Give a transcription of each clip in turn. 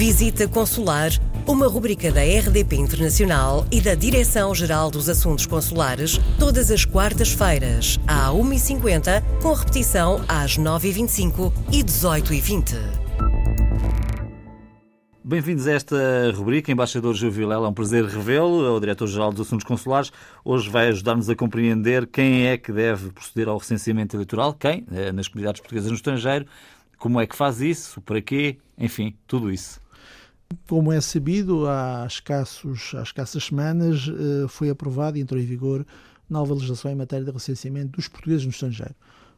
Visita Consular, uma rubrica da RDP Internacional e da Direção-Geral dos Assuntos Consulares, todas as quartas-feiras, à 1h50, com repetição às 9h25 e 18h20. Bem-vindos a esta rubrica, Embaixador Gil Vilela. É um prazer revê-lo, é o Diretor-Geral dos Assuntos Consulares. Hoje vai ajudar-nos a compreender quem é que deve proceder ao recenseamento eleitoral, quem, eh, nas comunidades portuguesas no estrangeiro, como é que faz isso, para quê, enfim, tudo isso. Como é sabido, há, escassos, há escassas semanas eh, foi aprovada e entrou em vigor nova legislação em matéria de recenseamento dos portugueses no estrangeiro.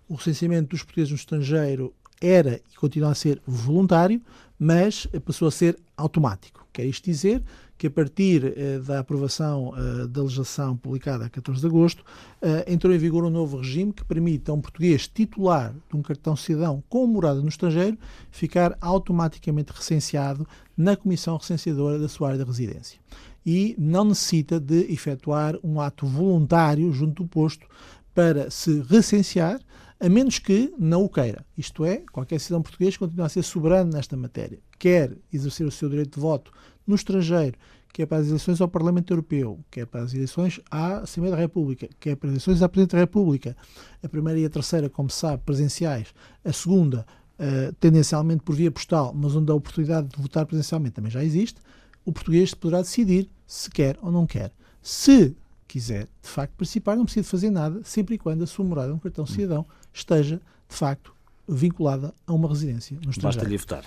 O recenseamento dos portugueses no estrangeiro era e continua a ser voluntário, mas passou a ser automático. Quer isto dizer que a partir eh, da aprovação eh, da legislação publicada a 14 de agosto, eh, entrou em vigor um novo regime que permite a um português titular de um cartão cidadão com morada no estrangeiro ficar automaticamente recenseado na comissão recenseadora da sua área de residência. E não necessita de efetuar um ato voluntário junto do posto para se recensear, a menos que não o queira. Isto é, qualquer cidadão português continua a ser soberano nesta matéria. Quer exercer o seu direito de voto no estrangeiro, quer para as eleições ao Parlamento Europeu, quer para as eleições à Assembleia da República, quer para as eleições à Presidente da República, a primeira e a terceira, como se sabe, presenciais, a segunda, uh, tendencialmente por via postal, mas onde a oportunidade de votar presencialmente também já existe, o português poderá decidir se quer ou não quer. Se quiser, de facto, participar, não precisa fazer nada, sempre e quando a sua morada, um cartão cidadão, esteja, de facto, vinculada a uma residência no estrangeiro. Basta-lhe votar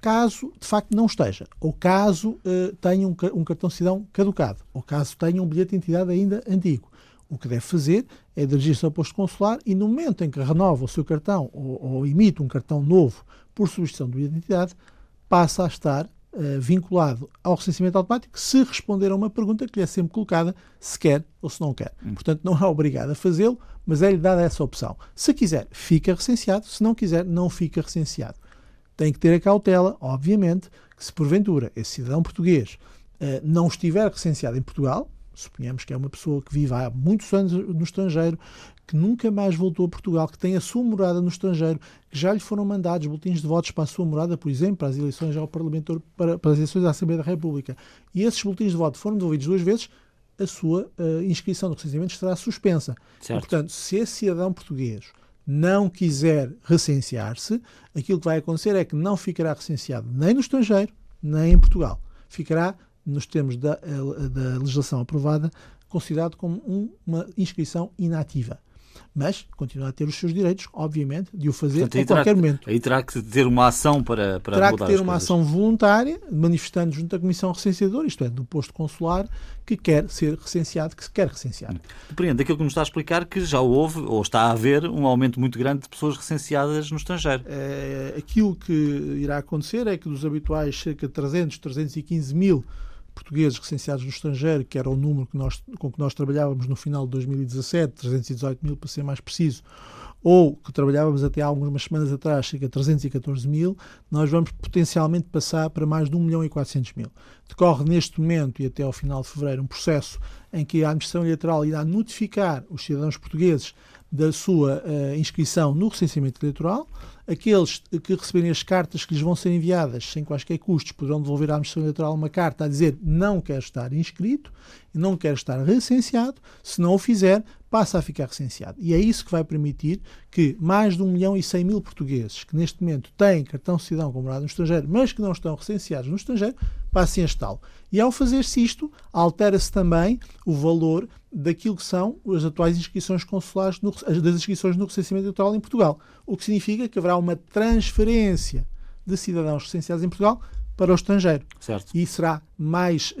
caso de facto não esteja, ou caso uh, tenha um, um, cartão cidadão caducado, ou caso tenha um bilhete de identidade ainda antigo. O que deve fazer é dirigir-se ao posto consular e, no momento em que renova o seu cartão ou, ou emite um cartão novo por substituição do bilhete de identidade, passa a estar uh, vinculado ao recenseamento automático se responder a uma pergunta que lhe é sempre colocada se quer ou se não quer. Hum. Portanto, não é obrigado a fazê-lo, mas é-lhe dada essa opção. Se quiser, fica recenseado, se não quiser, não fica recenseado tem que ter a cautela, obviamente, que se porventura esse cidadão português uh, não estiver recenseado em Portugal, suponhamos que é uma pessoa que vive há muitos anos no estrangeiro, que nunca mais voltou a Portugal, que tem a sua morada no estrangeiro, que já lhe foram mandados boletins de votos para a sua morada, por exemplo, para as eleições ao Parlamento, para, para as eleições à Assembleia da República, e esses boletins de voto foram devolvidos duas vezes, a sua uh, inscrição no recenseamento estará suspensa. E, portanto, se esse cidadão português não quiser recensear-se, aquilo que vai acontecer é que não ficará recenseado nem no estrangeiro, nem em Portugal. Ficará, nos termos da, eh, da legislação aprovada, considerado como um, uma inscrição inativa mas continua a ter os seus direitos, obviamente, de o fazer Portanto, a qualquer terá, momento. Aí terá que ter uma ação para, para terá que ter uma ação voluntária, manifestando junto à Comissão Recenseadora, isto é, do posto consular, que quer ser recenseado, que se quer recensear. Depreende daquilo que nos está a explicar que já houve, ou está a haver, um aumento muito grande de pessoas recenseadas no estrangeiro. É, aquilo que irá acontecer é que dos habituais cerca de 300, 315 mil portugueses recenseados no estrangeiro, que era o número que nós, com que nós trabalhávamos no final de 2017, 318 mil para ser mais preciso, ou que trabalhávamos até há algumas semanas atrás, cerca de 314 mil, nós vamos potencialmente passar para mais de 1 milhão e 400 mil. Decorre neste momento e até ao final de fevereiro um processo em que a Administração Eleitoral irá notificar os cidadãos portugueses da sua uh, inscrição no recenseamento eleitoral. Aqueles que receberem as cartas que lhes vão ser enviadas sem quaisquer custos poderão devolver à Administração Eleitoral uma carta a dizer não quer estar inscrito, não quer estar recenseado. Se não o fizer, passa a ficar recenseado. E é isso que vai permitir que mais de 1 milhão e 100 mil portugueses que neste momento têm cartão cidadão com morada no estrangeiro, mas que não estão recenseados no estrangeiro, passem a está-lo. E ao fazer-se isto, altera-se também o valor daquilo que são as atuais inscrições consulares, no, das inscrições no recenseamento eleitoral em Portugal. O que significa que haverá uma transferência de cidadãos recenseados em Portugal para o estrangeiro. Certo. E será mais uh,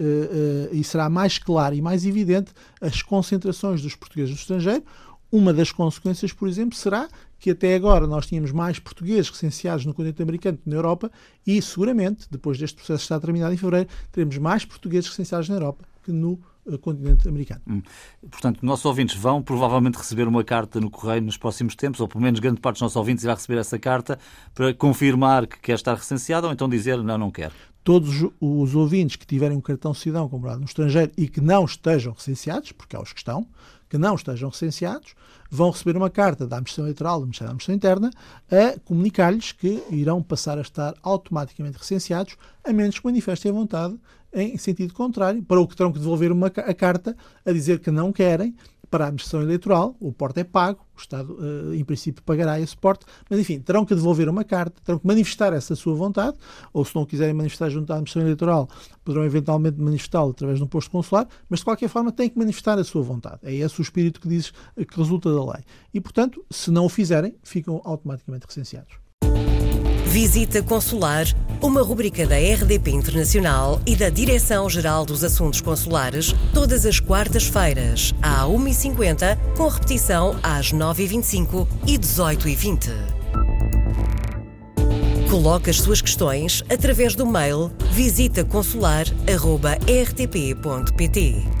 uh, e será mais claro e mais evidente as concentrações dos portugueses no estrangeiro. Uma das consequências, por exemplo, será que até agora nós tínhamos mais portugueses recenseados no continente americano que na Europa e seguramente, depois deste processo estar terminado em fevereiro, teremos mais portugueses recenseados na Europa que no uh, continente americano. Hum. Portanto, nossos ouvintes vão provavelmente receber uma carta no correio nos próximos tempos, ou pelo menos grande parte dos nossos ouvintes irá receber essa carta para confirmar que quer estar recenseado ou então dizer não, não quer. Todos os ouvintes que tiverem um cartão cidadão comprado no estrangeiro e que não estejam recenseados, porque há os que estão, que não estejam recenseados vão receber uma carta da Administração Eleitoral, da Administração Interna, a comunicar-lhes que irão passar a estar automaticamente recenseados, a menos que manifestem a vontade em sentido contrário, para o que terão que devolver uma, a carta a dizer que não querem para a administração eleitoral, o porte é pago, o Estado, uh, em princípio, pagará esse porte, mas, enfim, terão que devolver uma carta, terão que manifestar essa sua vontade, ou se não quiserem manifestar junto à administração eleitoral, poderão eventualmente manifestá-lo através de um posto consular, mas, de qualquer forma, têm que manifestar a sua vontade. É esse o espírito que diz que resulta da lei. E, portanto, se não o fizerem, ficam automaticamente recenseados. Visita Consular, uma rubrica da RDP Internacional e da Direção-Geral dos Assuntos Consulares, todas as quartas-feiras, à 1h50, com repetição às 9h25 e 18h20. Coloque as suas questões através do mail visitaconsular.rtp.pt.